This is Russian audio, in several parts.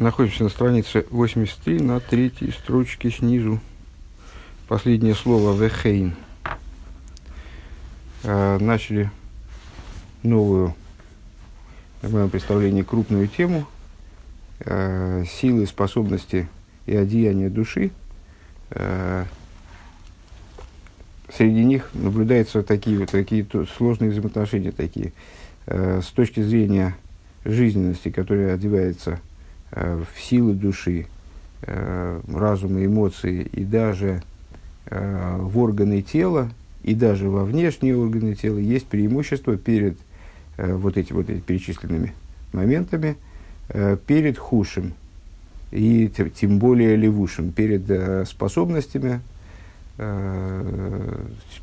Находимся на странице 83, на третьей строчке снизу. Последнее слово «вехейн». Э, начали новую, в моем представлении, крупную тему э, силы, способности и одеяния души. Э, среди них наблюдаются такие, вот, такие сложные взаимоотношения, такие, с точки зрения жизненности, которая одевается в силы души, э, разума, эмоции и даже э, в органы тела, и даже во внешние органы тела есть преимущество перед вот, эти, вот этими перечисленными моментами, перед худшим и тем более левушим, перед способностями,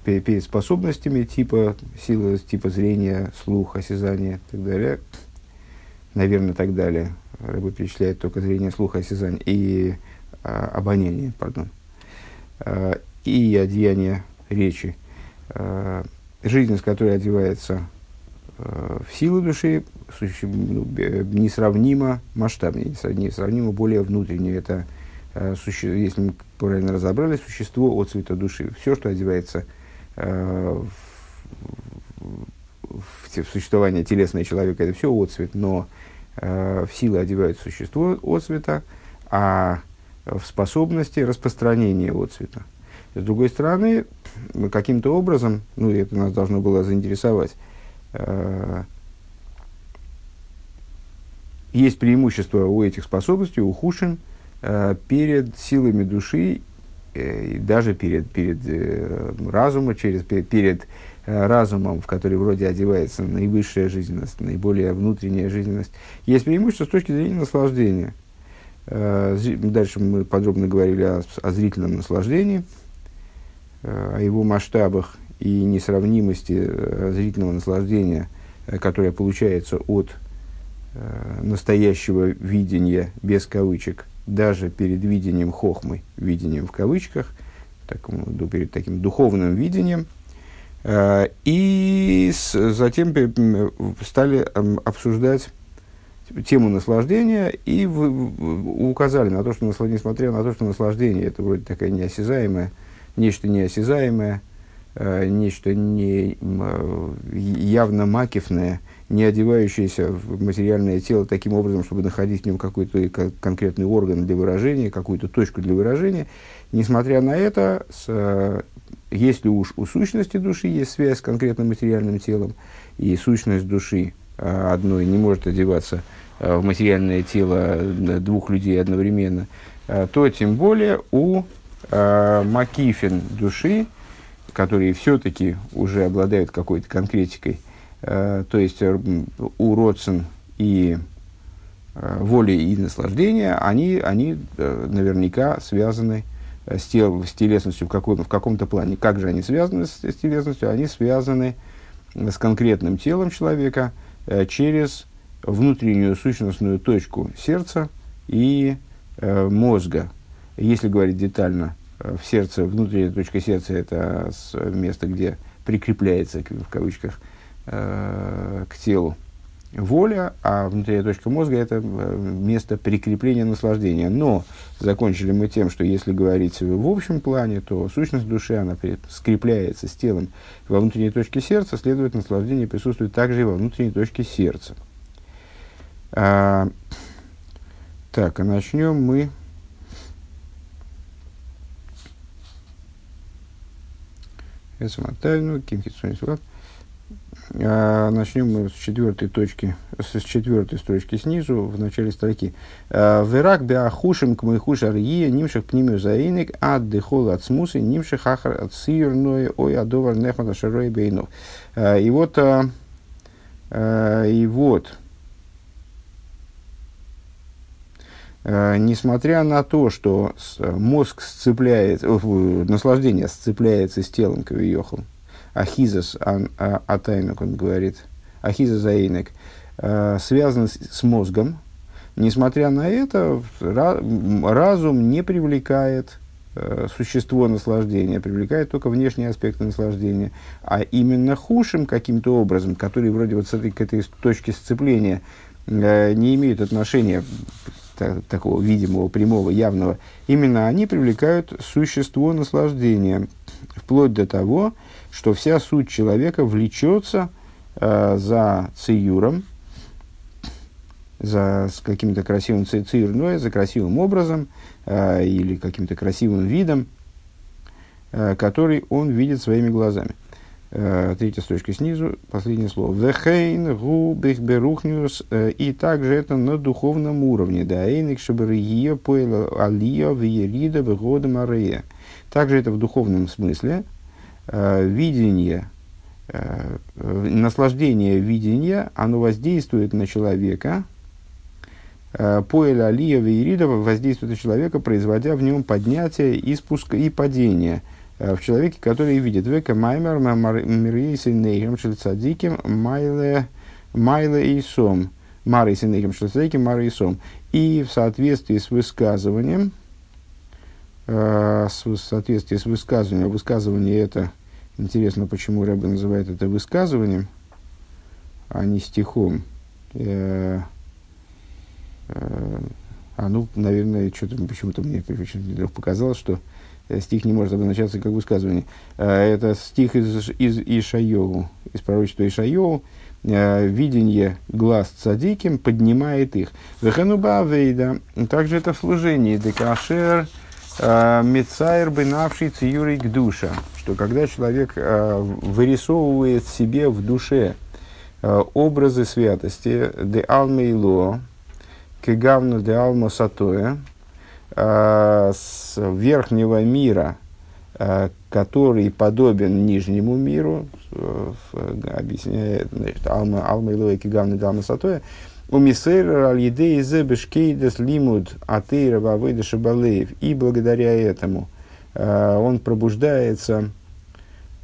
перед способностями типа силы, типа зрения, слуха, осязания и так далее, наверное, так далее, Рыба перечисляет только зрение, слуха, осязание и а, обоняние, пардон, а, и одеяние речи. А, жизнь, с которой одевается а, в силу души, ну, несравнимо масштабнее, несравнимо более внутреннее. Это, а, суще, если мы правильно разобрали, существо от цвета души. Все, что одевается а, в, в, в существование телесного человека, это все отцвет, но Э, в силы одевают существо от цвета, а в способности распространения от цвета. С другой стороны, каким-то образом, ну это нас должно было заинтересовать, э, есть преимущество у этих способностей, у хушин, э, перед силами души, э, даже перед, перед э, разумом, через, перед, перед разумом, в который вроде одевается наивысшая жизненность, наиболее внутренняя жизненность, есть преимущество с точки зрения наслаждения. Э, дальше мы подробно говорили о, о зрительном наслаждении, э, о его масштабах и несравнимости зрительного наслаждения, которое получается от настоящего видения без кавычек, даже перед видением хохмы, видением в кавычках, так, перед таким духовным видением – Э, и затем стали обсуждать тему наслаждения и указали на то, что наслаждение, несмотря на то, что наслаждение это вроде такая неосязаемое, нечто неосязаемое, э, нечто не, явно макифное, не одевающееся в материальное тело таким образом, чтобы находить в нем какой-то конкретный орган для выражения, какую-то точку для выражения. Несмотря на это, с если уж у сущности души есть связь с конкретным материальным телом, и сущность души а, одной не может одеваться а, в материальное тело двух людей одновременно, а, то тем более у макифин души, которые все-таки уже обладают какой-то конкретикой, то есть у родствен и воли и наслаждения, они, они наверняка связаны с с, тел, с телесностью в, каком, в каком-то плане. Как же они связаны с, с телесностью? Они связаны с конкретным телом человека э, через внутреннюю сущностную точку сердца и э, мозга. Если говорить детально, э, в сердце, внутренняя точка сердца – это место, где прикрепляется, в кавычках, э, к телу воля, а внутренняя точка мозга – это э, место прикрепления наслаждения. Но закончили мы тем, что если говорить в общем плане, то сущность души, она скрепляется с телом во внутренней точке сердца, следовательно, наслаждение присутствует также и во внутренней точке сердца. А, так, а начнем мы... Это мотаю, кимхитсунис, вот. А, начнем мы с четвертой точки, с четвертой строчки снизу, в начале строки. А, Верак беахушим к моихуш арье, нимших пнимю заиник, ад дехол от смусы, нимших ахар от сирной, ой адовар нехмата шарой бейнов. А, и вот, и вот, несмотря на то, что мозг сцепляется, наслаждение сцепляется с телом кавиохом, Ахизас а, Атайнок, он говорит, Ахизас Аинек, э, связан с мозгом. Несмотря на это, разум не привлекает э, существо наслаждения, привлекает только внешние аспекты наслаждения. А именно худшим каким-то образом, который вроде вот с этой, к этой точки сцепления э, не имеют отношения так, такого видимого, прямого, явного, именно они привлекают существо наслаждения, вплоть до того, что вся суть человека влечется э, за циюром, за каким-то красивым циюрной, за красивым образом э, или каким-то красивым видом, э, который он видит своими глазами. Э, третья строчка снизу, последнее слово. Вехейн губих берухниус. Э, и также это на духовном уровне. Да, эйник шабария алия виерида бегода. Также это в духовном смысле. Э, видение, наслаждение видения, оно воздействует на человека, Поэля Алия Вейрида воздействует на человека, производя в нем поднятие и спуск и падение – Э, в человеке, который видит века маймер мирейсы нейхем шельцадиким майле майле и сом. Марейсы нейхем шельцадиким мары и сом. И в соответствии с высказыванием, э, в соответствии с высказыванием, высказывание это, интересно, почему Рэбе называет это высказыванием, а не стихом. Э, а ну, наверное, что-то почему-то мне почему-то показалось, что Э, стих не может обозначаться как высказывание. Э, это стих из, из Ишайову, из пророчества Ишайову. Э, видение глаз цадиким поднимает их. Вехануба вейда. Также это в служении. Декашер мецайр бенавший циюрик душа. Что когда человек вырисовывает себе в душе образы святости, де алмейло, кегавну де алмо сатоя, Э, с верхнего мира, э, который подобен нижнему миру, э, объясняет, значит, Алма, Алма Илоики Гавны Далма Сатоя, у Мисейра Аль-Едей Зебешкейдес Лимуд Атейра Вавыда Шабалеев. И благодаря этому он пробуждается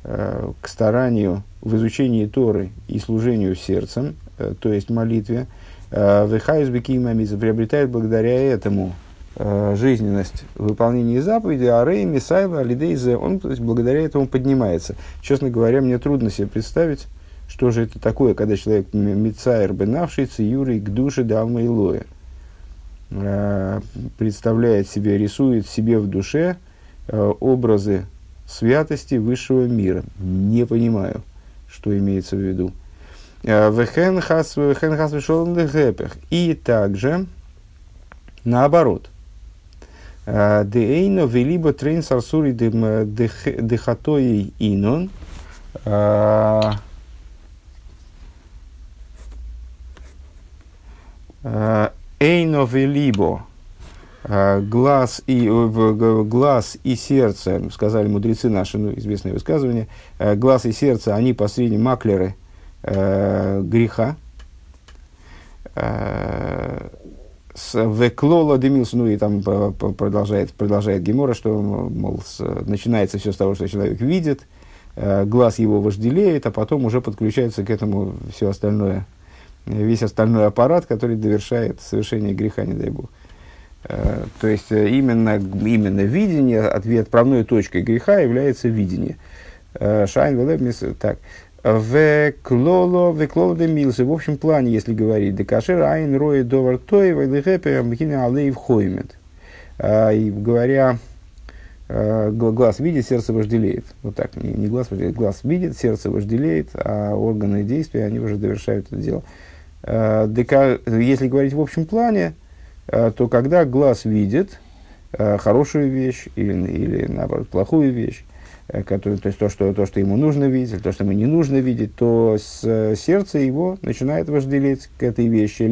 к старанию в изучении Торы и служению сердцем, то есть молитве, Вехайс Бекимамиза приобретает благодаря этому Э, жизненность выполнения заповеди, а Рей, Мисайла, Алидейзе, он то есть, благодаря этому поднимается. Честно говоря, мне трудно себе представить, что же это такое, когда человек Мицайр Бенавший, Циюрий, к душе Далма и Лоя. Э, представляет себе, рисует себе в душе э, образы святости высшего мира. Не понимаю, что имеется в виду. И также наоборот, Деэйно велибо трейн сарсури дехатоей инон. Эйно велибо глаз и, глаз и сердце, сказали мудрецы наши, ну, известное высказывание, глаз и сердце, они последние маклеры э, греха. Э, с Веклола Демилс, ну и там продолжает, продолжает Гемора, что, мол, начинается все с того, что человек видит, э, глаз его вожделеет, а потом уже подключается к этому все остальное, весь остальной аппарат, который довершает совершение греха, не дай бог. Э, то есть э, именно, именно видение, отправной точкой греха является видение. Э, Шайн Велеб, так, в клоло, в клоло де. В общем плане, если говорить, декашер айн рои довар той, вайлихепе мхина алейв хоймет. И говоря, глаз видит, сердце вожделеет. Вот так, не, не глаз вожделеет, глаз видит, сердце вожделеет, а органы действия, они уже довершают это дело. Дека, если говорить в общем плане, то когда глаз видит хорошую вещь или, или наоборот плохую вещь, Э, который, то есть то что, то, что ему нужно видеть, или то, что ему не нужно видеть, то с, э, сердце его начинает вожделеть к этой вещи.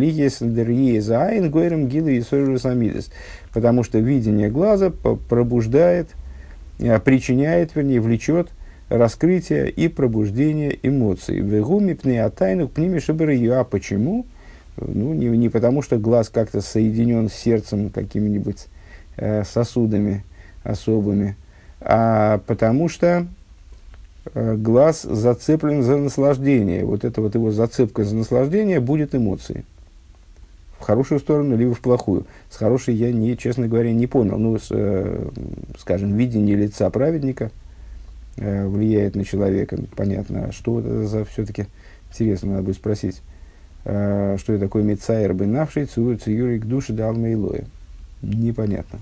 Потому что видение глаза пробуждает, э, причиняет, вернее, влечет раскрытие и пробуждение эмоций. Вегуми пнеатайну пними А почему? Ну, не, не потому, что глаз как-то соединен с сердцем какими-нибудь э, сосудами особыми, а потому что э, глаз зацеплен за наслаждение. Вот эта вот его зацепка за наслаждение будет эмоцией. В хорошую сторону, либо в плохую. С хорошей я, не, честно говоря, не понял. Ну, с, э, скажем, видение лица праведника влияет на человека. Понятно, что это за все-таки, интересно, надо будет спросить что это такое Мицайр бенавший циюрик души далмейлоя. Непонятно.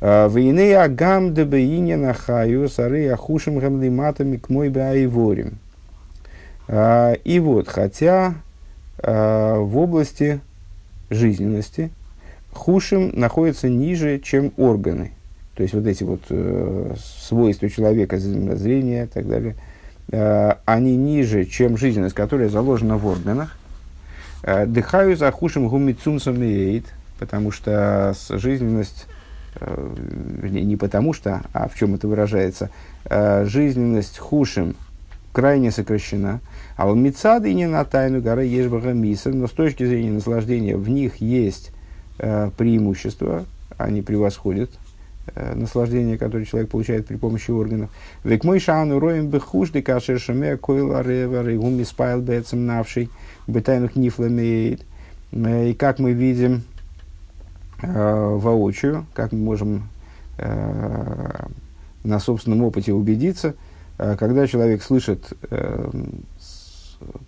Войны агам дебеине нахаю сары ахушим гамлиматами к мой баиворим. И вот, хотя в области жизненности хушим находится ниже, чем органы. То есть вот эти вот э, свойства человека, зрения и так далее, э, они ниже, чем жизненность, которая заложена в органах. Э, дыхаю за хушим гумицумсом и потому что жизненность Э, не потому что, а в чем это выражается, э, жизненность хушим крайне сокращена, а у Мицады не на тайну горы Ешбага Миса, но с точки зрения наслаждения в них есть э, преимущество, они превосходят наслаждение, которое человек получает при помощи органов. Век мой шану роем бехушды кашер шаме койла рева регуми спайл бецем навший бетайнух нифламеет. И как мы видим, э, воочию, как мы можем э, на собственном опыте убедиться, э, когда человек слышит э,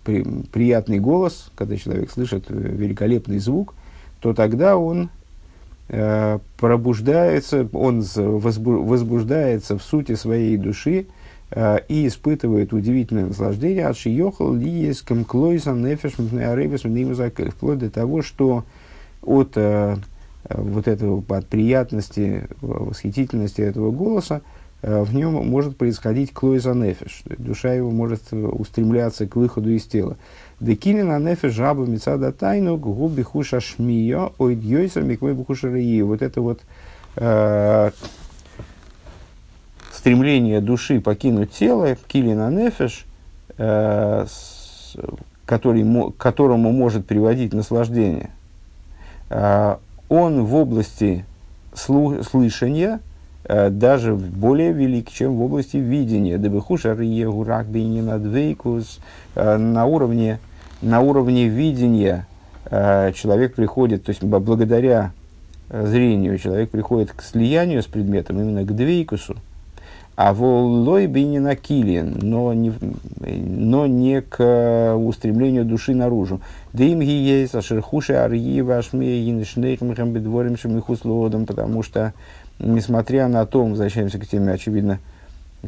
при, приятный голос, когда человек слышит великолепный звук, то тогда он э, пробуждается, он возбуждается в сути своей души э, и испытывает удивительное наслаждение от шиехал лиеском клойсом нефеш вплоть до того, что от э, Э, вот этого, от приятности, восхитительности этого голоса, э, в нем может происходить клойза нефиш. Душа его может э, устремляться к выходу из тела. Декилина нефиш жаба мецада тайну губи хуша шмия ойдьойса миквой бухуша Вот это вот э, стремление души покинуть тело, килина нефиш, э, который, которому может приводить наслаждение, он в области слу- слышания э, даже более велик, чем в области видения. Дебехушар э, на уровне на уровне видения э, человек приходит, то есть благодаря э, зрению человек приходит к слиянию с предметом, именно к двейкусу, а волой бы не накилен, но не, но не к э, устремлению души наружу. Дым есть, ашерхуши арьи вашми иншнейхмхам бедворим шамихуслодом, потому что, несмотря на то, возвращаемся к теме, очевидно,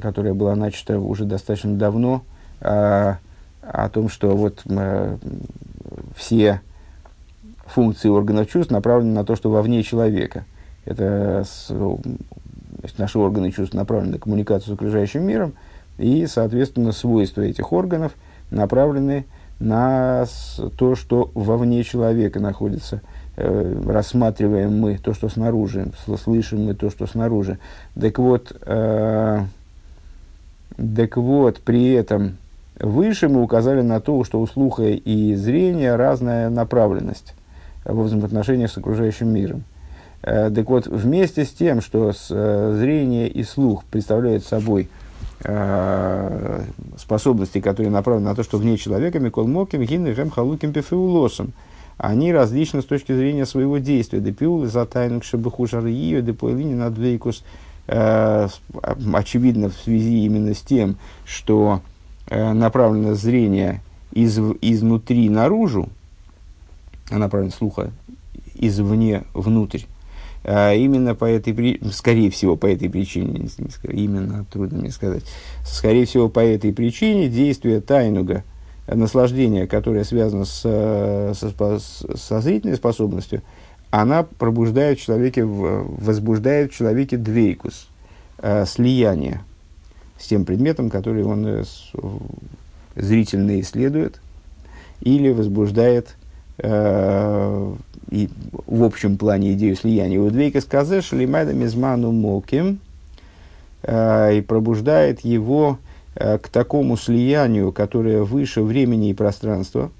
которая была начата уже достаточно давно, а, о том, что вот а, все функции органов чувств направлены на то, что вовне человека. Это с, наши органы чувств направлены на коммуникацию с окружающим миром, и, соответственно, свойства этих органов направлены на то, что вовне человека находится. Э, рассматриваем мы то, что снаружи, слышим мы то, что снаружи. Так вот, э, так вот, при этом выше мы указали на то, что у слуха и зрения разная направленность в взаимоотношениях с окружающим миром. Э, так вот, вместе с тем, что с, э, зрение и слух представляют собой э, способности, которые направлены на то, что вне человека, Микол Моким, Гинны, Гем, Халуким, Пефеулосом, они различны с точки зрения своего действия. Депиул, за тайну Шабахушар Ио, Депоэлини, Надвейкус, очевидно, в связи именно с тем, что направлено зрение из, изнутри наружу, а направлено слуха извне внутрь, а именно по этой скорее всего, по этой причине, именно трудно мне сказать, скорее всего, по этой причине действие тайнуга, наслаждение, которое связано с, со, со зрительной способностью, она пробуждает в человеке, возбуждает в человеке двейкус, э, слияние с тем предметом, который он э, зрительно исследует, или возбуждает э, и в общем плане идею слияния. Вот Двейка сказал, что лимайда мизману моким, э, и пробуждает его э, к такому слиянию, которое выше времени и пространства.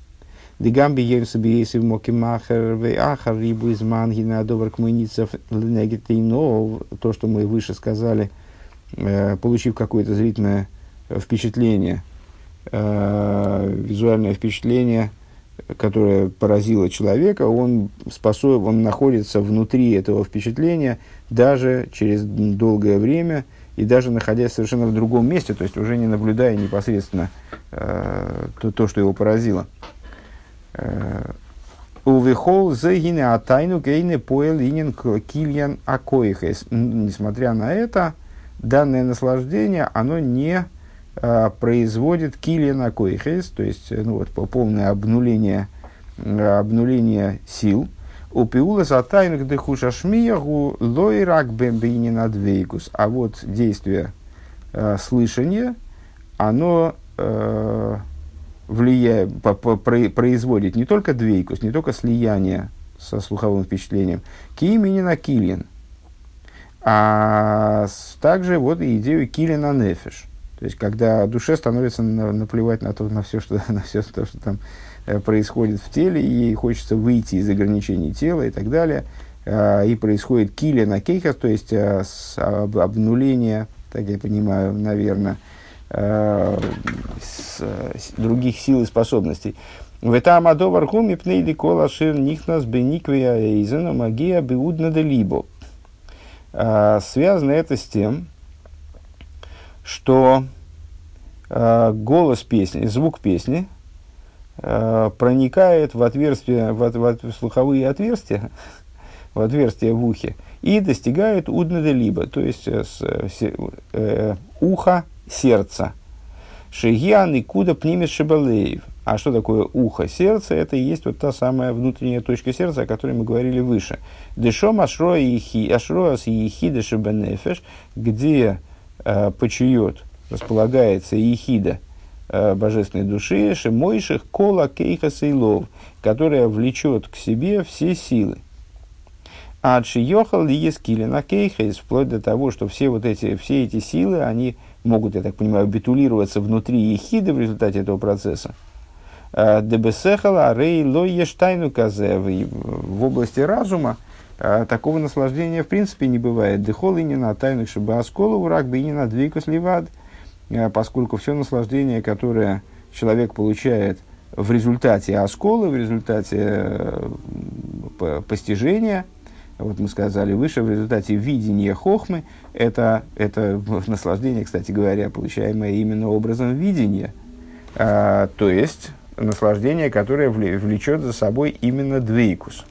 Дигамби еймса биейсив мокимахер ве ахар рибу из мангина добр кмыницев то, что мы выше сказали, э, получив какое-то зрительное впечатление, визуальное впечатление – которое поразило человека, он, способен, он находится внутри этого впечатления даже через долгое время и даже находясь совершенно в другом месте, то есть уже не наблюдая непосредственно э, то, то, что его поразило. Увихол зегине атайну гейне поэл инин кильян акоихес. Несмотря на это, данное наслаждение, оно не а, производит кильян акоихес, то есть ну, вот, полное обнуление, обнуление сил. У пиула сатайну дыхуша шмиягу лойрак бембинин адвейкус. А вот действие э, слышания, оно э, влияет, по, по, производит не только двейкус, не только слияние со слуховым впечатлением, кимини на килин, а также вот идею килина нефиш. То есть, когда душе становится на, наплевать на, то, на все, что, на все то, что там происходит в теле, и ей хочется выйти из ограничений тела и так далее, э, и происходит кили на кейхас, то есть э, обнуление, так я понимаю, наверное, Э, с, других сил и способностей. В этом адовар хуми пнейди кола шир нихнас бениквия эйзена магия беудна де либо. Э, связано это с тем, что э, голос песни, звук песни проникает в отверстие, в, в, в слуховые отверстия, в отверстие в ухе, и достигает удна де либо, то есть с, с, э, ухо сердца. Шигиан и куда пнимет шибалеев. А что такое ухо сердца? Это и есть вот та самая внутренняя точка сердца, о которой мы говорили выше. Дешом ашроас ехида шибанефеш, где э, почует, располагается ехида э, божественной души, шимойших кола кейха сейлов, которая влечет к себе все силы. А йохал ли ескили на кейхейс, вплоть до того, что все вот эти, все эти силы, они могут, я так понимаю, битулироваться внутри ехиды в результате этого процесса. А, Дебесехала, рей лой ештайну казе. В области разума а, такого наслаждения в принципе не бывает. Дехол и не на тайных чтобы осколу враг бы и не на двейкус ливад, а, поскольку все наслаждение, которое человек получает в результате осколы, в результате э, постижения – вот мы сказали выше, в результате видения хохмы, это, это наслаждение, кстати говоря, получаемое именно образом видения, а, то есть наслаждение, которое влечет за собой именно двейкус.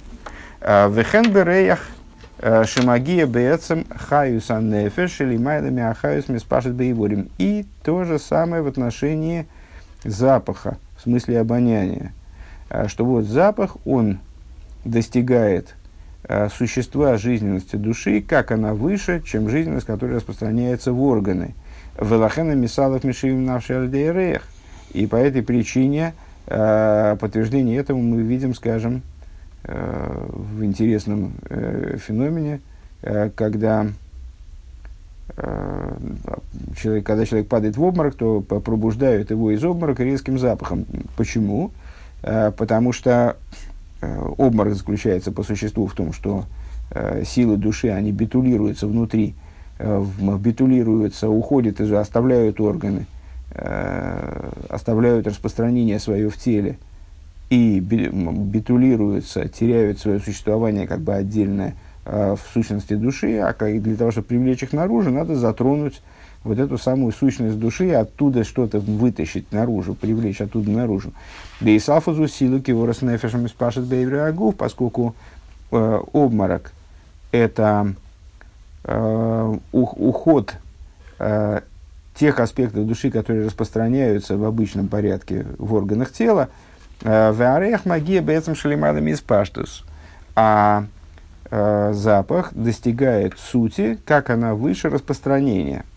А, Вехен береях а, шимагия бецем хаюс аннефеш или майлами ахаюс миспашет бейворим. И то же самое в отношении запаха, в смысле обоняния. А, что вот запах, он достигает Э, существа жизненности души, как она выше, чем жизненность, которая распространяется в органы. Велахена мисалов мишивим навши И по этой причине э, подтверждение этому мы видим, скажем, э, в интересном феномене, когда человек, когда человек падает в обморок, то пробуждают его из обморока резким запахом. Почему? Потому что Э, обморок заключается по существу в том, что э, силы души, они битулируются внутри, э, битулируются, уходят, оставляют органы, оставляют распространение свое в теле и битулируются, теряют свое существование как бы отдельное в сущности души, а для того, чтобы привлечь их наружу, надо затронуть вот эту самую сущность души, оттуда что-то вытащить наружу, привлечь оттуда наружу. Да и сафазу силу киворос нефешем спашет бейврагув, поскольку э, обморок – это э, уход э, тех аспектов души, которые распространяются в обычном порядке в органах тела, э, в орех магия бецем шалимадами из паштус. А э, запах достигает сути, как она выше распространения –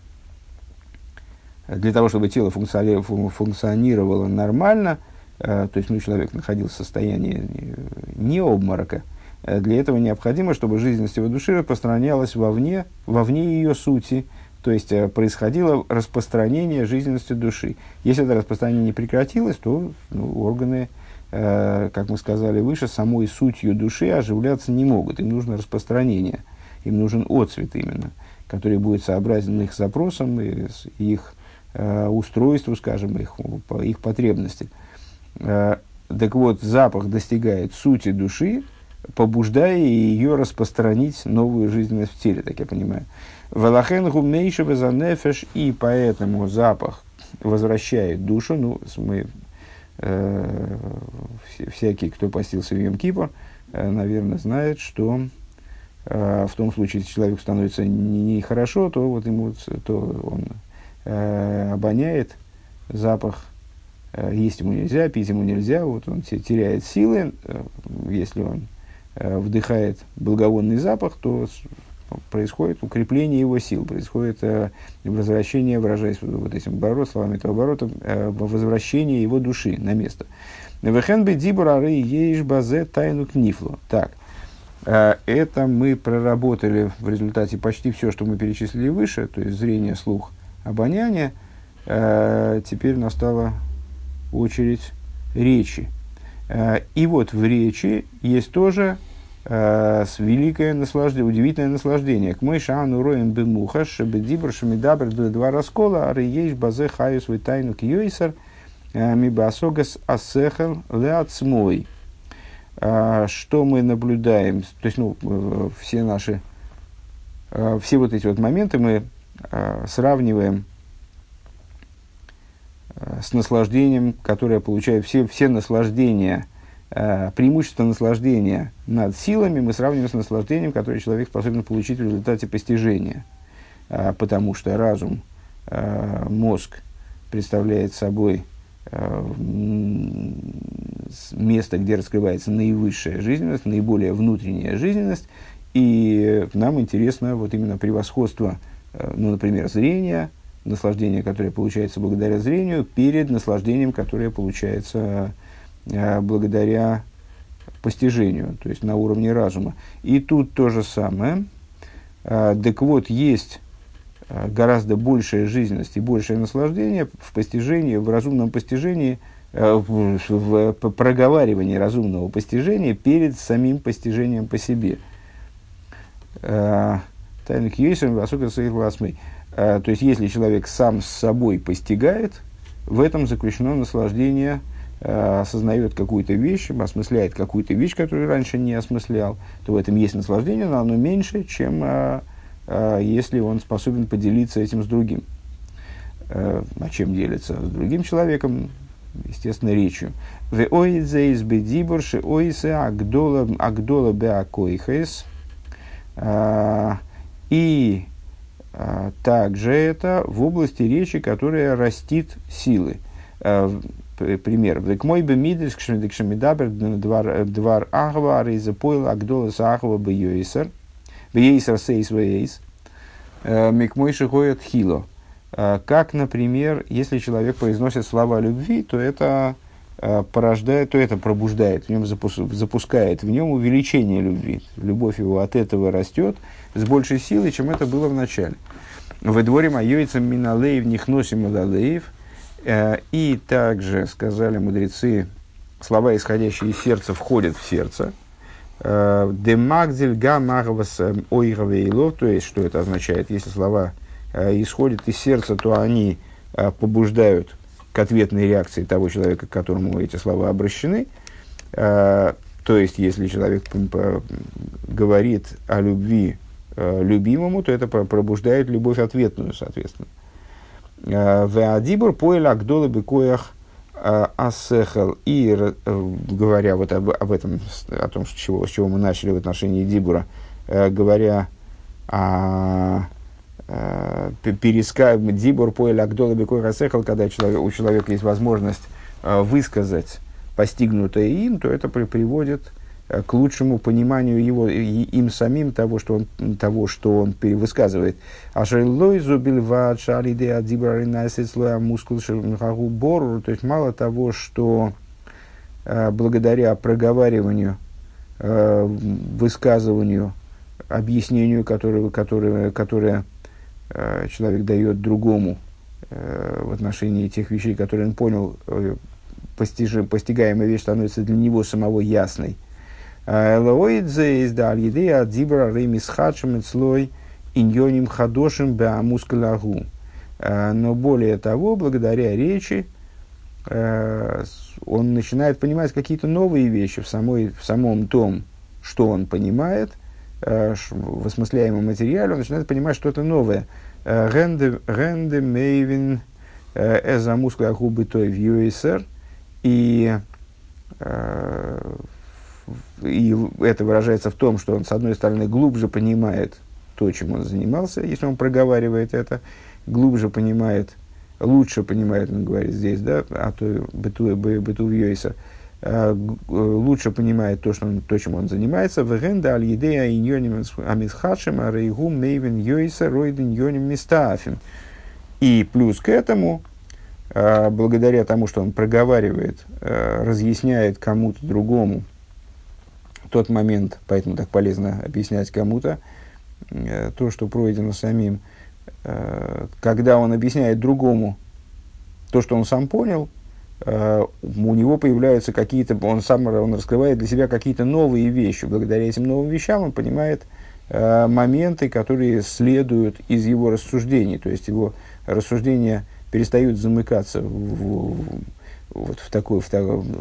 для того, чтобы тело функционировало нормально, э, то есть ну, человек находился в состоянии не обморока, э, для этого необходимо, чтобы жизненность его души распространялась вовне, вовне ее сути, то есть э, происходило распространение жизненности души. Если это распространение не прекратилось, то ну, органы, как мы сказали выше, самой сутью души оживляться не могут. Им нужно распространение, им нужен отцвет именно, который будет сообразен их запросам и их э, устройству, скажем, их, их потребности. Э, так вот, запах достигает сути души, побуждая ее распространить новую жизненность в теле, так я понимаю. Валахен гумнейшего за нефеш, и поэтому запах возвращает душу. Ну, мы всякий, кто постился в Йом-Кипр, наверное, знает, что в том случае, если человеку становится нехорошо, не то вот ему то он обоняет запах есть ему нельзя, пить ему нельзя, вот он теряет силы, если он вдыхает благовонный запах, то происходит укрепление его сил, происходит э, возвращение, выражаясь вот этим оборот, словами этого оборота, э, возвращение его души на место. Вехенбе дибурары ейш базе тайну книфлу. Так, э, это мы проработали в результате почти все, что мы перечислили выше, то есть зрение, слух, обоняние. Э, теперь настала очередь речи. Э, и вот в речи есть тоже Э, с великое наслаждение, удивительное наслаждение. К мой шану роем бемуха, чтобы дибр шамидабр два раскола, ары ейш базе хаю свой тайну к йойсар, э, мибасогас асехал леацмой. Э, что мы наблюдаем, то есть, ну, все наши, все вот эти вот моменты мы сравниваем с наслаждением, которое получает все, все наслаждения – э, преимущество наслаждения над силами мы сравниваем с наслаждением, которое человек способен получить в результате постижения. Э, потому что разум, э, мозг представляет собой э, место, где раскрывается наивысшая жизненность, наиболее внутренняя жизненность. И нам интересно вот именно превосходство, э, ну, например, зрения, наслаждение, которое получается благодаря зрению, перед наслаждением, которое получается Э, благодаря постижению, то есть на уровне разума. И тут то же самое. Э, так вот, есть э, гораздо большая жизненность и большее наслаждение в постижении, в разумном постижении, в, проговаривании разумного постижения перед самим постижением по себе. Тайник Йойсом, То есть, если человек сам с собой постигает, в этом заключено наслаждение – Э, осознает какую-то вещь, осмысляет какую-то вещь, которую раньше не осмыслял, то в этом есть наслаждение, но оно меньше, чем а, если он способен поделиться этим с другим. А, чем делиться? С другим человеком, естественно, речью. В оидзе из бедиборши агдола агдола беакоихес. И также это в области речи, которая растит силы пример. Век мой бы мидрис кшмидабер двар двар ахва рейза пойл агдола сахва бы йойсер бейсер сейс вейс э, мик мой шихоет хило. Э, как, например, если человек произносит слова любви, то это э, порождает, то это пробуждает, в нем запускает, в нем увеличение любви. Любовь его от этого растет с большей силой, чем это было в начале. В дворе майойцам миналеев нихносим адалеев – Э, и также сказали мудрецы, слова, исходящие из сердца, входят в сердце. Э, Демагдзель гамарвас ойравейлов, то есть, что это означает? Если слова э, исходят из сердца, то они побуждают к ответной реакции того человека, к которому эти слова обращены. То есть, если человек говорит о любви любимому, то это пробуждает любовь ответную, соответственно. Веадибур поэль агдола бекоях асехал. И говоря вот об, об этом, о том, с чего, с чего мы начали в отношении Дибура, говоря о переска... Дибур поэль агдола бекоях асехал, когда у человека есть возможность высказать постигнутое им, то это при, приводит Э, к лучшему пониманию его, им самим того, что он, того, что он высказывает. А шерлойзу бильват шариде мускул бору, то есть мало того, что э, благодаря проговариванию, э, высказыванию, объяснению, которое, которое, которое человек дает другому в отношении тех вещей, которые он понял, постижи, постигаемая вещь становится для него самого ясной – Элоидзе из Дальидея Дибра Ремис Хадшем слой иньоним хадошим беамускалагу. Но более того, благодаря речи, э, он начинает понимать какие-то новые вещи в, самой, в самом том, что он понимает, э, в осмысляемом материале, он начинает понимать что-то новое. Ренде мейвин эзамускалагу бы той в И, э, и это выражается в том, что он, с одной стороны, глубже понимает то, чем он занимался, если он проговаривает это, глубже понимает, лучше понимает, он говорит здесь, да, а то быту, быту в э, лучше понимает то, что он, то, чем он занимается. Вегенда аль едея иньоним амисхашем арейгум мейвен Йойса ройден йоним мистаафин. И плюс к этому, а, благодаря тому, что он проговаривает, разъясняет кому-то другому тот момент, поэтому так полезно объяснять кому-то э, то, что пройдено самим, э, когда он объясняет другому то, что он сам понял, э, у него появляются какие-то, он сам он раскрывает для себя какие-то новые вещи. Благодаря этим новым вещам он понимает моменты, которые следуют из его рассуждений, то есть его рассуждения перестают замыкаться в, в, в такой, в,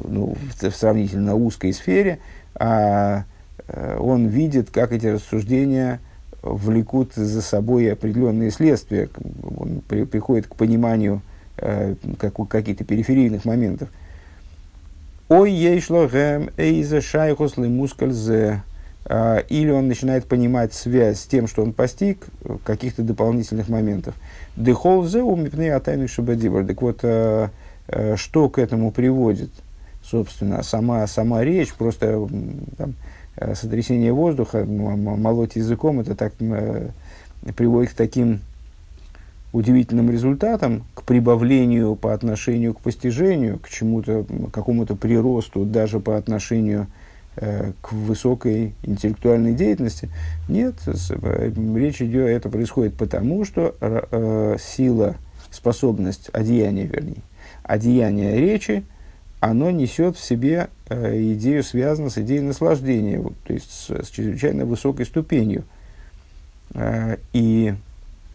ну, в, сравнительно узкой сфере, а э, он видит, как эти рассуждения влекут за собой определенные следствия. Он при, приходит к пониманию э, как, каких-то периферийных моментов. Ой, ей шло гэм, эйзе шайхус мускальзе. А, или он начинает понимать связь с тем, что он постиг, э, каких-то дополнительных моментов. Дехолзе умипны атайну шабадибр. Так вот, э, э, что к этому приводит? Собственно, сама, сама речь, просто там, сотрясение воздуха, молоть языком, это так приводит к таким удивительным результатам, к прибавлению по отношению к постижению, к чему-то, какому-то приросту даже по отношению Э, к высокой интеллектуальной деятельности. Нет, э, речь идет, это происходит потому, что э, сила, способность одеяния, вернее, одеяние речи, оно несет в себе э, идею, связанную с идеей наслаждения, вот, то есть с, с чрезвычайно высокой ступенью. Э, и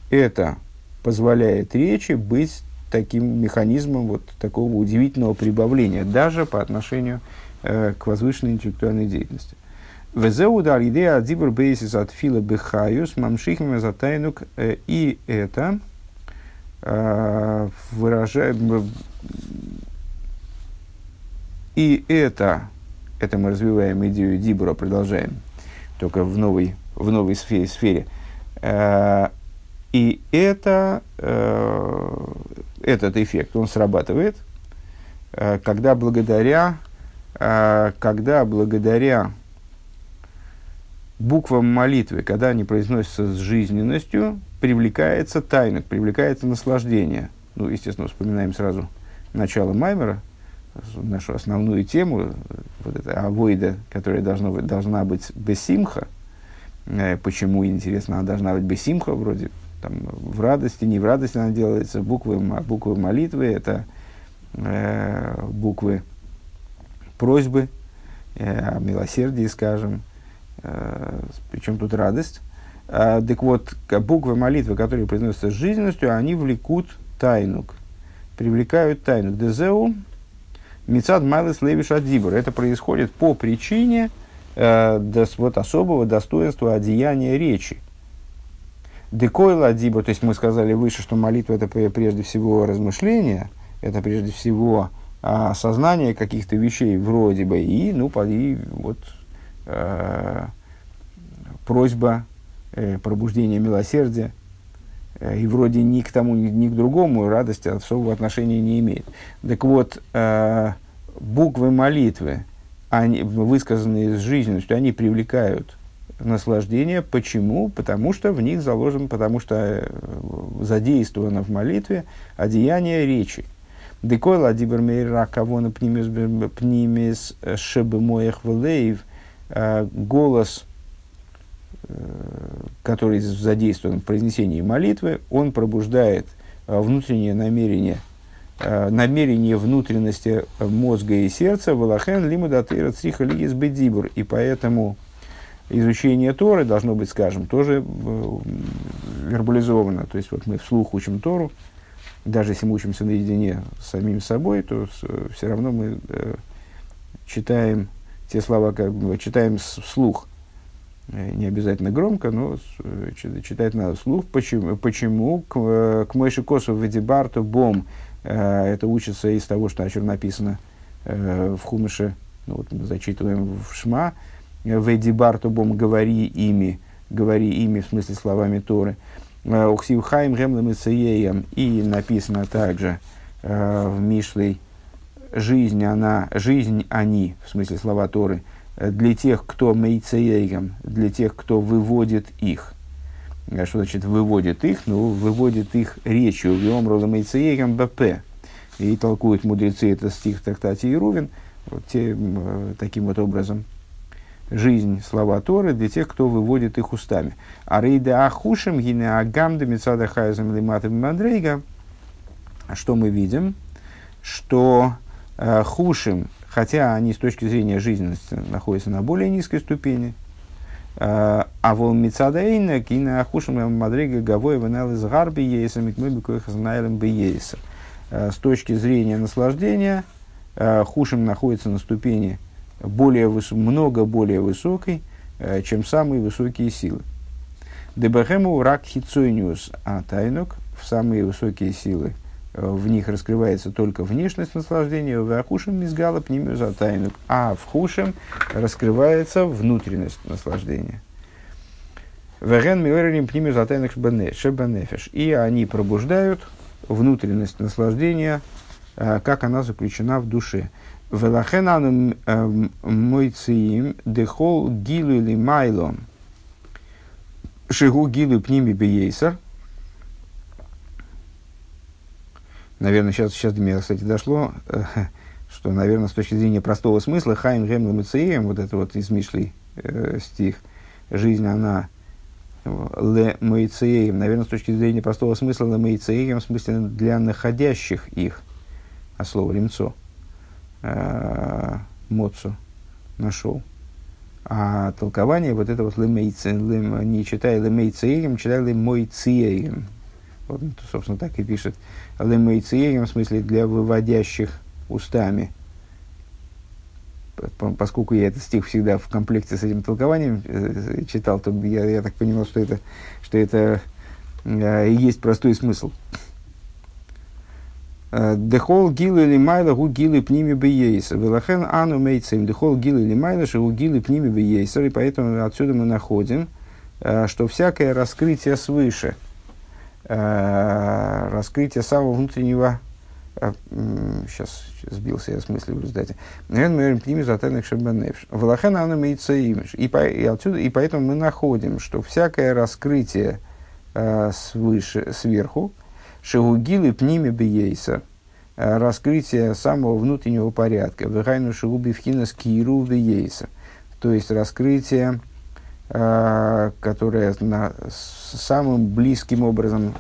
это позволяет речи быть таким механизмом вот такого удивительного прибавления, даже по отношению Э, к возвышенной интеллектуальной деятельности. Везеуда идея дибур бейсис от фила бехаюс мамшихим затайнук. Э, и это э, выражает... И это, это мы развиваем идею Дибура, продолжаем, только в новой, в новой сфере. сфере. И это, этот эффект, он срабатывает, когда благодаря а, когда благодаря буквам молитвы, когда они произносятся с жизненностью, привлекается тайна, привлекается наслаждение. Ну, естественно, вспоминаем сразу начало Маймера, нашу основную тему, вот эта авойда, которая должна должна быть бессимха. Э, почему, интересно, она должна быть бессимха, вроде там, в радости, не в радости она делается. Буквы, буквы молитвы – это э, буквы просьбы э, о милосердии, скажем. Э, причем тут радость. Э, так вот, буквы молитвы, которые произносятся с жизненностью, они влекут тайну, привлекают тайну. Дезеу, Мицад Майлес Левиш Адибур. Это происходит по причине э, дос, вот, особого достоинства одеяния речи. Декойла Адибур, то есть мы сказали выше, что молитва это прежде всего размышление, это прежде всего а, осознание каких-то вещей вроде бы, и, ну, и вот э, просьба э, пробуждения милосердия, э, и вроде ни к тому, ни, ни к другому радости особого отношения не имеет. Так вот, э, буквы молитвы, они, высказанные с жизненностью, они привлекают наслаждение. Почему? Потому что в них заложено, потому что э, задействовано в молитве одеяние речи. Декойла дибермейра кавона пнимис э, шебы моих влеев. Э, голос, который задействован в произнесении молитвы, он пробуждает внутреннее намерение, намерение внутренности мозга и сердца, валахен лимудатыра цриха лигис бедибур. И поэтому изучение Торы должно быть, скажем, тоже вербализовано. То есть вот мы вслух учим Тору, даже если мы учимся наедине с самим собой, то с, все равно мы э, читаем те слова, как бы, читаем вслух. Э, не обязательно громко, но э, читать надо вслух. Почему? Почему? К, э, к Мойши Косу Ведибарту Бом. Э, это учится из того, что о чем написано в Хумыше, ну, вот мы зачитываем в Шма, «Веди бартубом говори ими», говори ими, в смысле словами Торы. Уксив хайм гемлем и написано также в Мишлей жизнь она, жизнь они, в смысле слова Торы, для тех, кто мейцеегам, для тех, кто выводит их. Что значит выводит их? Ну, выводит их речью. Виомрала мейцеегам БП. И толкуют мудрецы это стих в трактате Ирувин. Вот те, таким вот образом жизнь слова Торы для тех, кто выводит их устами. А рейда ахушим гине агамда мецада хайзам лиматам мадрейга. Что мы видим? Что э, хушим, хотя они с точки зрения жизненности находятся на более низкой ступени, э, а вол мецадейна кина хушим мадрига гавой венел из гарби ейса микмыбикуэх знаэлем бейеса. Э, с точки зрения наслаждения, э, хушим находится на ступени более выс- много более высокой, э, чем самые высокие силы. Дебахему рак хицойниус а тайнук в самые высокие силы в них раскрывается только внешность наслаждения, в ахушем мизгала пнимю за тайнук, а в хушем раскрывается внутренность наслаждения. Веген миорим пнимю за тайнук шебанефеш. И они пробуждают внутренность наслаждения, как она заключена в душе. Велахенану мойциим дехол гилу или майлом. Шигу гилу пними бейсер. Наверное, сейчас, сейчас до меня, кстати, дошло, что, наверное, с точки зрения простого смысла, Хайм Гем Ламецеем, вот это вот из э, стих, жизнь, она ле мейцеем, наверное, с точки зрения простого смысла ле мейцеем, в смысле для находящих их, а слово ремцо, э, моцу, нашел. А толкование вот это вот лемейцеем, не читая лемейцеем, читая лемойцеем. Вот, собственно, так и пишет. Лемейцеем, в смысле для выводящих устами. Поскольку я этот стих всегда в комплекте с этим толкованием э, читал, то я, я так понимал, что это, что это э, и есть простой смысл. Дехол гил или майла гу гилы пними бейейсер. Велахен ану мейцем. Дехол гил или майла шигу гилы пними бейейсер. И поэтому отсюда мы находим, что всякое раскрытие свыше, раскрытие самого внутреннего сейчас сбился я с мысли в результате. Валахен ану мейцеимиш. И отсюда, и поэтому мы находим, что всякое раскрытие свыше, сверху, Шигугилы пними бейса, раскрытие самого внутреннего порядка. Вегайну шигуби вхина скиру бейса. То есть раскрытие, которое на, самым близким образом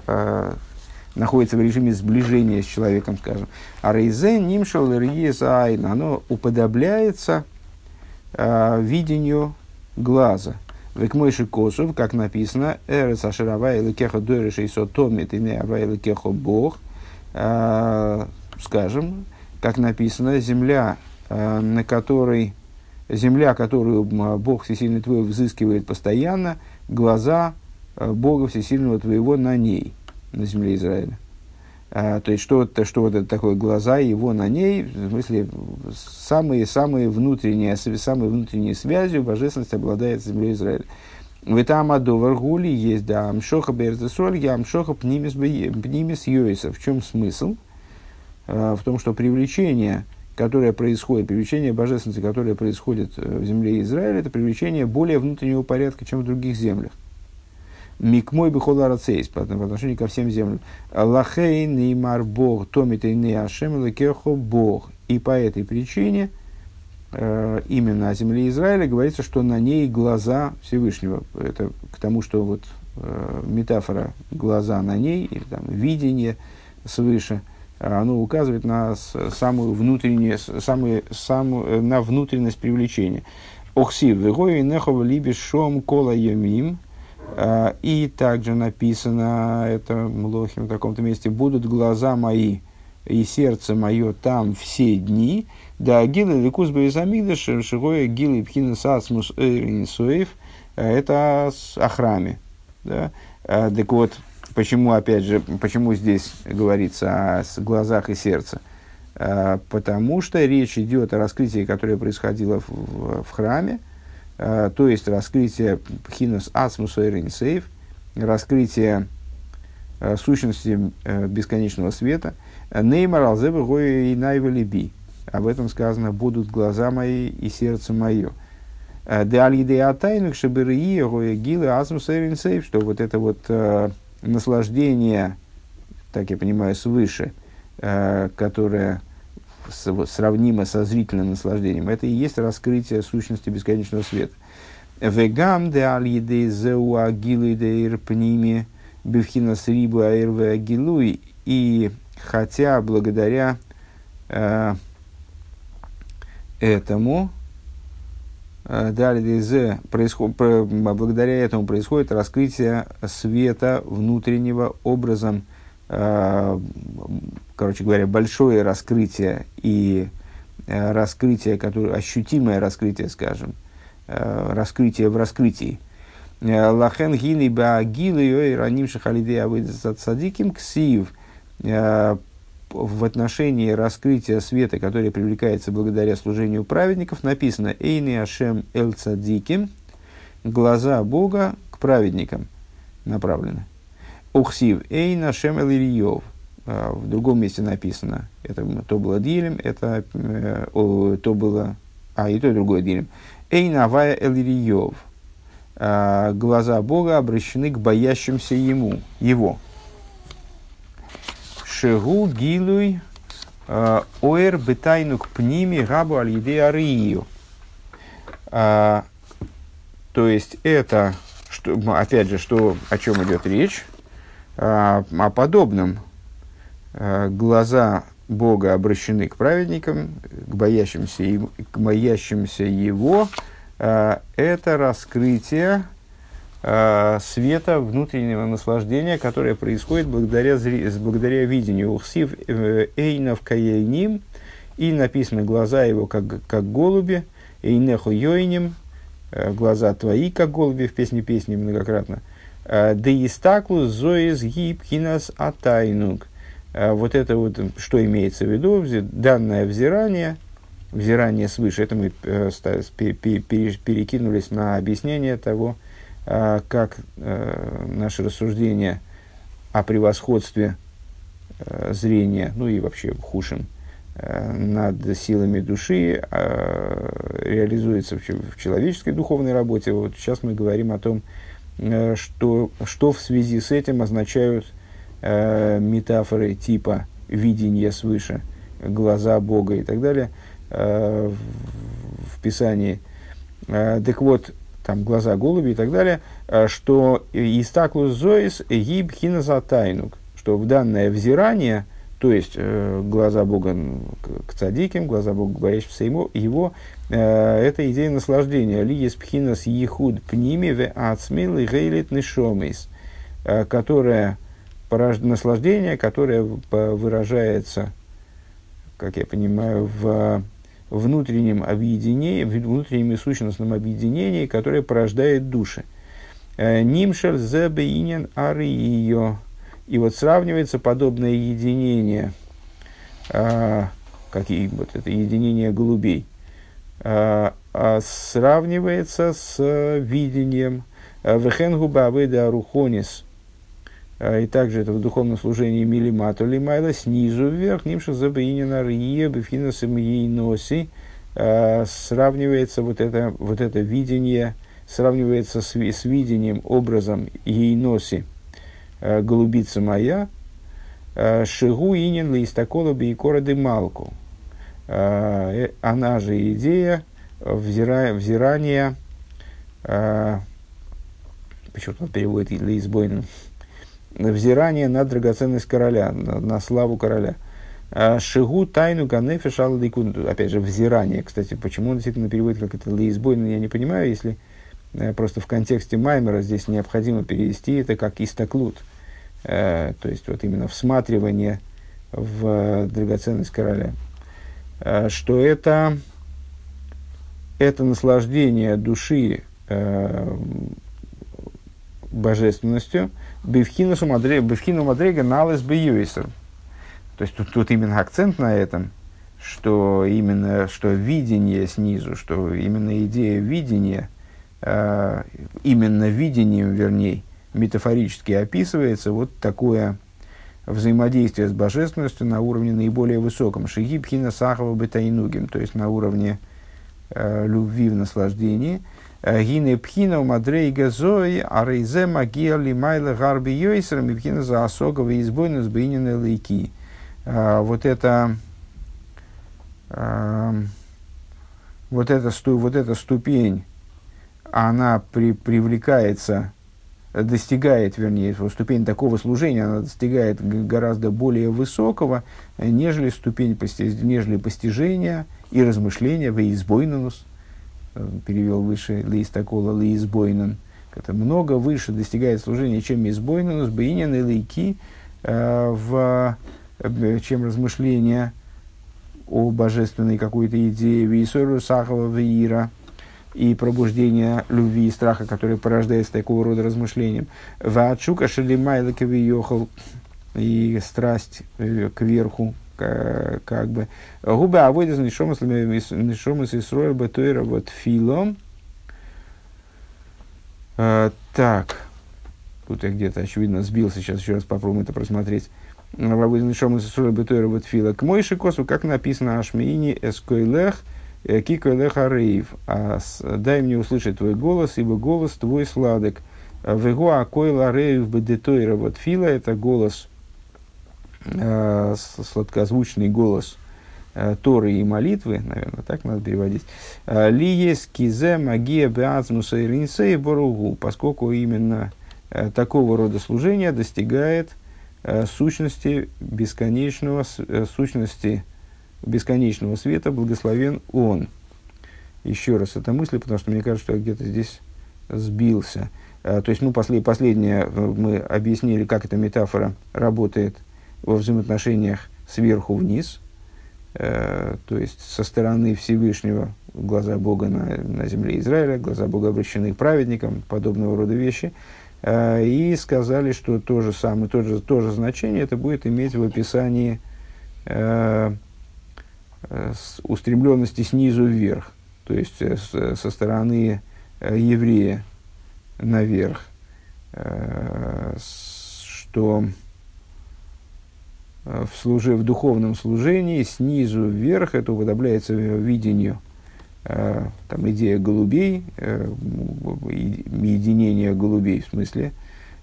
находится в режиме сближения с человеком, скажем. А рейзе нимшал айн, оно уподобляется видению глаза. Векмойши косов, как написано, эрес ашеравай лекеха дойреши и томит и не авай лекехо бог, скажем, как написано, земля, на которой, земля, которую Бог Всесильный твой взыскивает постоянно, глаза Бога Всесильного твоего на ней, на земле Израиля. А, то есть, что, то, что вот это такое глаза его на ней, в смысле, самые-самые внутренние, самые внутренние связью божественность обладает землей Израиля. Этом адовар гули есть, да, амшоха берзесоль, я амшоха пнимис йойса. В чем смысл? А, в том, что привлечение, которое происходит, привлечение божественности, которое происходит э, в земле Израиля, это привлечение более внутреннего порядка, чем в других землях. Микмой бихола рацейс, по отношению ко всем землям. Лахей неймар бог, томит и не ашем лекехо бог. И по этой причине э, именно о земле Израиля говорится, что на ней глаза Всевышнего. Это к тому, что вот э, метафора глаза на ней, или там видение свыше, оно указывает на самую внутреннюю, самую, самую, на внутренность привлечения. Охсив, вегой нехов либиш шом кола йомим, а, и также написано, это Млохим в таком-то месте, будут глаза мои и сердце мое там все дни, да гилы ликус бейзамигдаш, шигоя гилы пхина сацмус эйринсуэйв, это о храме. Да? А, так вот, почему, опять же, почему здесь говорится о глазах и сердце? потому что речь идет о раскрытии, которое происходило в, в храме, то есть раскрытие хинос ацмус сейф, раскрытие сущности бесконечного света. Неймар алзебы и найвелиби. Об этом сказано, будут глаза мои и сердце мое. Де алиде атайнук шабырии гилы азмус сейф, что вот это вот наслаждение, так я понимаю, свыше, э, которое сравнимо со зрительным наслаждением, это и есть раскрытие сущности бесконечного света. Вегам де алиде зеу агилу де ирпними бифхина срибу аирве агилуй. И хотя благодаря э, этому Э, Далее, происход, благодаря этому происходит раскрытие света внутреннего образом, короче говоря, большое раскрытие и э, раскрытие, которое, ощутимое раскрытие, скажем, раскрытие в раскрытии. Лахен гины баагилы раним шахалидея садиким ксив в отношении раскрытия света, который привлекается благодаря служению праведников, написано «Эйни Ашем Эл Цадиким» – «Глаза Бога к праведникам» направлены. «Ухсив Эйн Ашем Эл Ильев» а, в другом месте написано, это то было Дилем, это э, то было, а и то и другое Дилем. Эйн Авая Эл Ильев а, – глаза Бога обращены к боящимся Ему, Его. Шегу гилуй э, оэр бетайнук пними габу аль арию. А, то есть это, что, опять же, что, о чем идет речь, а, о подобном. А, глаза Бога обращены к праведникам, к боящимся, к боящимся Его. Это раскрытие света, внутреннего наслаждения, которое происходит благодаря, благодаря видению. Ухсив э, эйнов каейним, и написано глаза его как, как голуби, эйнеху йойним, э, глаза твои как голуби в песне песни многократно. Э, Деистаклу зоис гибкинас атайнук. Вот это вот, что имеется в виду, данное взирание, взирание свыше, это мы перекинулись на объяснение того, как э, наше рассуждение о превосходстве э, зрения, ну и вообще худшем, э, над силами души реализуется в человеческой духовной работе. Вот сейчас мы говорим о том, что, что в связи с этим означают метафоры типа видения свыше, глаза Бога и так далее в Писании. Так вот, там глаза голуби и так далее, э, что истаклус зоис гиб хиназатайнук, что в данное взирание, то есть э, глаза Бога к цадиким, глаза Бога к боящимся ему, его, э, это идея наслаждения. Ли есть пхинас ехуд пними в ацмил и гейлит нишомис, э, которое наслаждение, которое выражается, как я понимаю, в внутреннем объединении, внутреннем и сущностном объединении, которое порождает души. Э, Нимшер зебеинен ары ее. И вот сравнивается подобное единение, а, как и вот это единение голубей, а, а сравнивается с видением э, Вехенгу Бабеда Рухонис, а, и также это в духовном служении милимату лимайла снизу вверх, нимша забаинина рие бифинасом ей носи, сравнивается вот это, вот это видение, сравнивается с, с видением, образом ей носи, а, голубица моя, шигу инин листакола бейкора де малку. Э, она же идея взира, взирания, почему-то переводит Лейсбойн, взирание на драгоценность короля, на, на славу короля. Шигу тайну ганефиш Опять же, взирание. Кстати, почему он действительно переводит как это леизбойно, я не понимаю, если э, просто в контексте Маймера здесь необходимо перевести это как истаклут. Э, то есть, вот именно всматривание в драгоценность короля. Э, что это, это наслаждение души божественностью, бифхину мадрега налес бьюисер. То есть тут, тут именно акцент на этом, что именно что видение снизу, что именно идея видения, э, именно видением, вернее, метафорически описывается вот такое взаимодействие с божественностью на уровне наиболее высоком. Шиги пхина сахава бетайнугим, то есть на уровне э, любви в наслаждении. Э, Гине пхина мадрей газой, а рейзе магия лимайла гарби йойсером, и пхина за осогова избойна с лейки. Э, вот это э, вот эта, вот эта ступень, она при, привлекается достигает, вернее, ступень такого служения, она достигает гораздо более высокого, нежели ступень, нежели постижения и размышления в Избойнанус, э, перевел выше Лейстакола Лейзбойнан, это много выше достигает служения, чем Избойнанус, Бейнин и Лейки, э, в, э, чем размышления о божественной какой-то идее, Вейсору Сахова Веира – и пробуждение любви и страха, который порождается такого рода размышлением. Ваачука шелимайла кавиехал и страсть э, кверху, как бы. Губы авойдес нишомас исроя бетойра вот филом. Э, так, тут я где-то, очевидно, сбился, сейчас еще раз попробуем это просмотреть. Авойдес нишомас исроя бетойра вот фила. К мойши косу, как написано Ашмиини эскойлех – Э, Кикой лехарейв, а дай мне услышать твой голос, ибо голос твой сладок. Вегу акой ларейв бедетойра. Вот фила это голос, э, сладкозвучный голос э, Торы и молитвы, наверное, так надо переводить. Ли есть кизе магия беазмуса и боругу, поскольку именно такого рода служение достигает сущности бесконечного, сущности бесконечного света, благословен Он. Еще раз эта мысль, потому что мне кажется, что я где-то здесь сбился. А, то есть, ну, послед, последнее, э, мы объяснили, как эта метафора работает во взаимоотношениях сверху вниз, э, то есть со стороны Всевышнего глаза Бога на, на земле Израиля, глаза Бога обращены к праведникам, подобного рода вещи. Э, и сказали, что то же самое, то же, то же значение это будет иметь в описании Э, устремленности снизу вверх, то есть э, со стороны э, еврея наверх, что в, служи, в духовном служении снизу вверх это уподобляется видению, там идея голубей, единение голубей в смысле,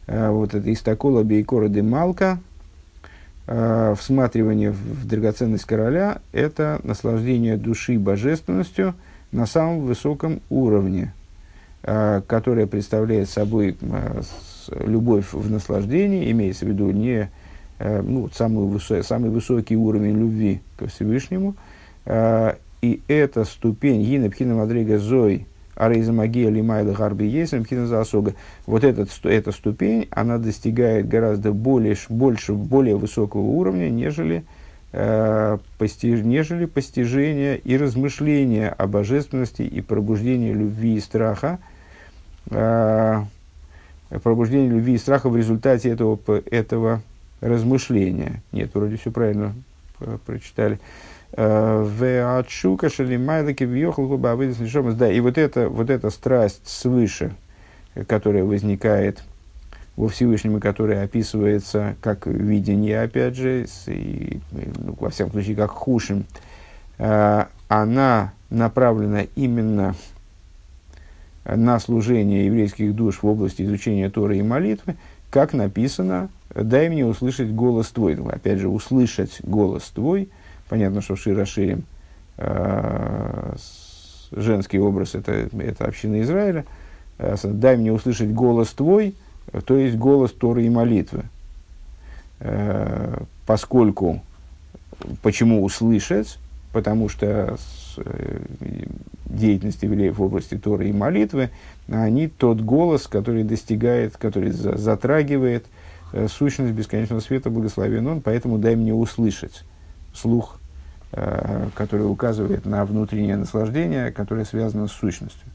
вот это истокола бейкора де малка – э, всматривание в, драгоценность короля – это наслаждение души божественностью на самом высоком уровне, э, которое представляет собой э, любовь в наслаждении, имеется в виду не э, ну, самый, высо, самый высокий уровень любви ко Всевышнему, э, и эта ступень Гина Пхина Мадрига Зой – Арейза Магия Лимайла Гарби Есем Осога. Вот этот, эта ступень, она достигает гораздо более, больше, более высокого уровня, нежели, э, постиж, нежели постижение и размышление о божественности и пробуждение любви и страха. Э, пробуждение любви и страха в результате этого, этого размышления. Нет, вроде все правильно э, прочитали. В отшука шалимайлаки въехал губа Да, и вот эта, вот эта страсть свыше, которая возникает во Всевышнем, и которая описывается как видение, опять же, и, ну, во всяком случае, как хушим, э, она направлена именно на служение еврейских душ в области изучения Торы и молитвы, как написано, дай мне услышать голос твой. Опять же, услышать голос твой – Понятно, что Шира Ширим, э, женский образ, это, это община Израиля. Э, дай мне услышать голос твой, то есть голос Торы и молитвы. Э, поскольку, почему услышать? Потому что э, деятельность евреев в области Торы и молитвы, они тот голос, который достигает, который за, затрагивает э, сущность бесконечного света, благословен он, поэтому дай мне услышать слух Э, который указывает на внутреннее наслаждение, которое связано с сущностью.